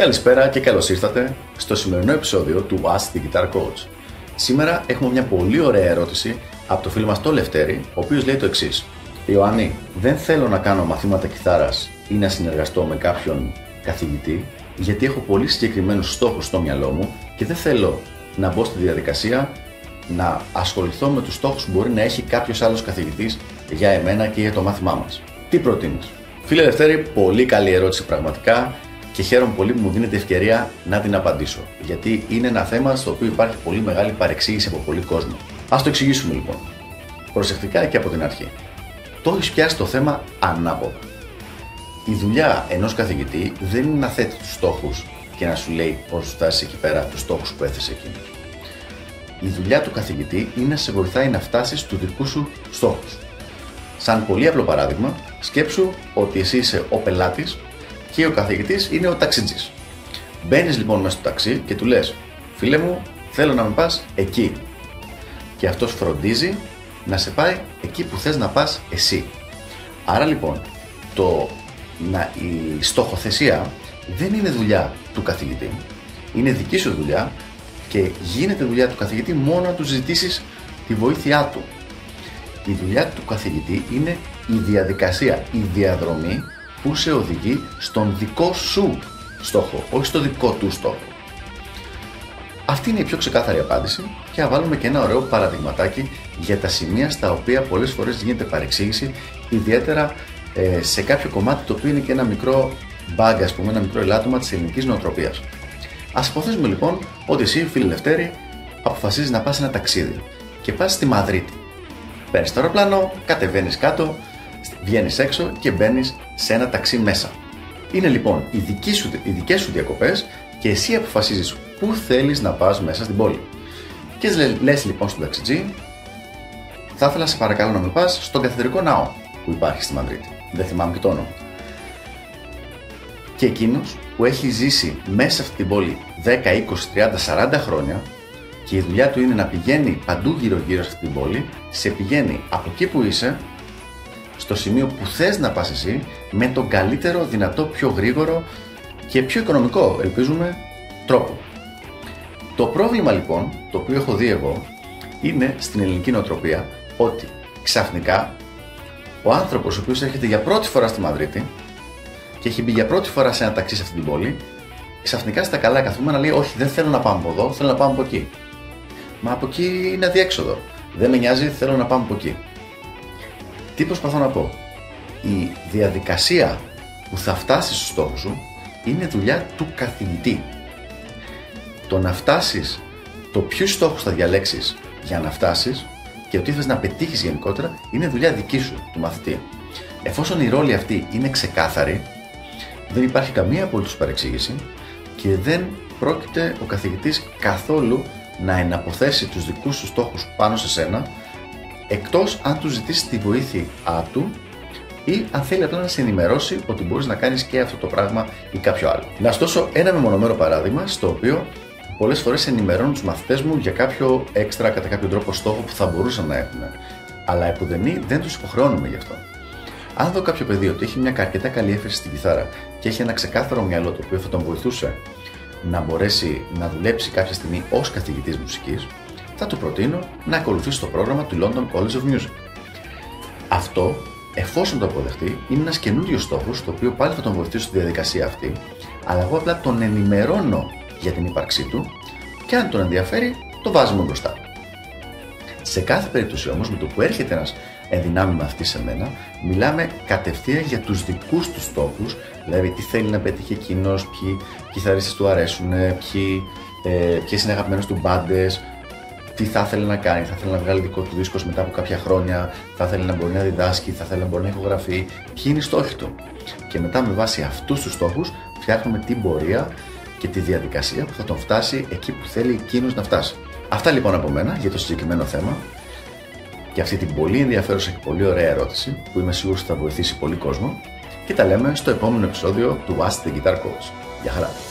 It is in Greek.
Καλησπέρα και καλώς ήρθατε στο σημερινό επεισόδιο του Ask the Guitar Coach. Σήμερα έχουμε μια πολύ ωραία ερώτηση από το φίλο μας το Λευτέρη, ο οποίος λέει το εξής. Ιωάννη, δεν θέλω να κάνω μαθήματα κιθάρας ή να συνεργαστώ με κάποιον καθηγητή, γιατί έχω πολύ συγκεκριμένους στόχους στο μυαλό μου και δεν θέλω να μπω στη διαδικασία να ασχοληθώ με τους στόχους που μπορεί να έχει κάποιος άλλος καθηγητής για εμένα και για το μάθημά μας. Τι προτείνεις; Φίλε Λευτέρη, πολύ καλή ερώτηση πραγματικά και χαίρομαι πολύ που μου δίνετε ευκαιρία να την απαντήσω. Γιατί είναι ένα θέμα στο οποίο υπάρχει πολύ μεγάλη παρεξήγηση από πολλοί κόσμο. Α το εξηγήσουμε λοιπόν. Προσεκτικά και από την αρχή. Το έχεις πιάσει το θέμα ανάποδα. Η δουλειά ενός καθηγητή δεν είναι να θέτει τους στόχους και να σου λέει πώς φτάσει εκεί πέρα τους στόχους που έθεσε εκείνο. Η δουλειά του καθηγητή είναι να σε βοηθάει να φτάσεις στους δικούς σου στόχους. Σαν πολύ απλό παράδειγμα, σκέψου ότι εσύ είσαι ο πελάτης και ο καθηγητής είναι ο ταξιτζή. Μπαίνεις λοιπόν μέσα στο ταξί και του λες: Φίλε μου, θέλω να με πας εκεί. Και αυτός φροντίζει να σε πάει εκεί που θες να πας εσύ. Άρα λοιπόν, το, να, η στοχοθεσία δεν είναι δουλειά του καθηγητή. Είναι δική σου δουλειά και γίνεται δουλειά του καθηγητή μόνο να του ζητήσεις τη βοήθειά του. Η δουλειά του καθηγητή είναι η διαδικασία, η διαδρομή που σε οδηγεί στον δικό σου στόχο, όχι στο δικό του στόχο. Αυτή είναι η πιο ξεκάθαρη απάντηση και θα βάλουμε και ένα ωραίο παραδειγματάκι για τα σημεία στα οποία πολλές φορές γίνεται παρεξήγηση, ιδιαίτερα ε, σε κάποιο κομμάτι το οποίο είναι και ένα μικρό bug, ας πούμε, ένα μικρό ελάττωμα της ελληνικής νοοτροπίας. Α υποθέσουμε λοιπόν ότι εσύ, φίλε Λευτέρη, αποφασίζεις να πας ένα ταξίδι και πας στη Μαδρίτη. Παίρνεις το αεροπλάνο, κατεβαίνεις κάτω, βγαίνεις έξω και μπαίνεις σε ένα ταξί μέσα. Είναι λοιπόν οι, δικοί σου, οι δικές σου διακοπές και εσύ αποφασίζεις πού θέλεις να πας μέσα στην πόλη. Και λες λοιπόν στον ταξιτζή, θα ήθελα σε παρακαλώ να με πας στον καθεδρικό ναό που υπάρχει στη Μαδρίτη. Δεν θυμάμαι και το όνομα. Και εκείνος που έχει ζήσει μέσα σε αυτή την πόλη 10, 20, 30, 40 χρόνια και η δουλειά του είναι να πηγαίνει παντού γύρω γύρω σε αυτή την πόλη, σε πηγαίνει από εκεί που είσαι στο σημείο που θες να πας εσύ με τον καλύτερο, δυνατό, πιο γρήγορο και πιο οικονομικό, ελπίζουμε, τρόπο. Το πρόβλημα λοιπόν, το οποίο έχω δει εγώ, είναι στην ελληνική νοοτροπία ότι ξαφνικά ο άνθρωπος ο οποίος έρχεται για πρώτη φορά στη Μαδρίτη και έχει μπει για πρώτη φορά σε ένα ταξί σε αυτή την πόλη, ξαφνικά στα καλά καθούμενα λέει: Όχι, δεν θέλω να πάμε από εδώ, θέλω να πάμε από εκεί. Μα από εκεί είναι αδιέξοδο. Δεν με νοιάζει, θέλω να πάμε από εκεί. Τι προσπαθώ να πω; Η διαδικασία που θα φτάσει στο στόχο σου είναι δουλειά του καθηγητή. Το να φτάσεις, το ποιους στόχους θα διαλέξεις για να φτάσεις και το τι θες να πετύχεις γενικότερα είναι δουλειά δική σου, του μαθητή. Εφόσον η ρόλη αυτή είναι ξεκάθαρη, δεν υπάρχει καμία απολύτως παρεξήγηση και δεν πρόκειται ο καθηγητής καθόλου να εναποθέσει τους δικούς σου στόχους πάνω σε σένα εκτός αν του ζητήσει τη βοήθεια του ή αν θέλει απλά να σε ενημερώσει ότι μπορείς να κάνεις και αυτό το πράγμα ή κάποιο άλλο. Να στώσω ένα μεμονωμένο παράδειγμα στο οποίο πολλές φορές ενημερώνω τους μαθητές μου για κάποιο έξτρα κατά κάποιο τρόπο στόχο που θα μπορούσαν να έχουν. Αλλά επουδενή δεν τους υποχρεώνουμε γι' αυτό. Αν δω κάποιο παιδί ότι έχει μια αρκετά καλή έφεση στην κιθάρα και έχει ένα ξεκάθαρο μυαλό το οποίο θα τον βοηθούσε να μπορέσει να δουλέψει κάποια στιγμή ως καθηγητής μουσικής, θα του προτείνω να ακολουθήσει το πρόγραμμα του London College of Music. Αυτό, εφόσον το αποδεχτεί, είναι ένας καινούριος στόχος, το οποίο πάλι θα τον βοηθήσει στη διαδικασία αυτή, αλλά εγώ απλά τον ενημερώνω για την ύπαρξή του και αν τον ενδιαφέρει, το βάζουμε μπροστά. Σε κάθε περίπτωση όμως, με το που έρχεται ένας ενδυνάμει μαθητής σε μένα, μιλάμε κατευθείαν για τους δικούς του στόχους, δηλαδή τι θέλει να πετύχει εκείνος, ποιοι κιθαρίστες του αρέσουν, ποιοι, ε, ποιες είναι αγαπημένες του μπάντες, τι θα ήθελε να κάνει. Θα ήθελε να βγάλει δικό του δίσκος μετά από κάποια χρόνια, θα ήθελε να μπορεί να διδάσκει, θα ήθελε να μπορεί να ηχογραφεί. Ποιοι είναι οι στόχοι του; Και μετά με βάση αυτούς τους στόχους φτιάχνουμε την πορεία και τη διαδικασία που θα τον φτάσει εκεί που θέλει εκείνος να φτάσει. Αυτά λοιπόν από μένα για το συγκεκριμένο θέμα και αυτή την πολύ ενδιαφέρουσα και πολύ ωραία ερώτηση που είμαι σίγουρος ότι θα βοηθήσει πολύ κόσμο και τα λέμε στο επόμενο επεισόδιο του Ask the Guitar Coach. Γεια χαρά!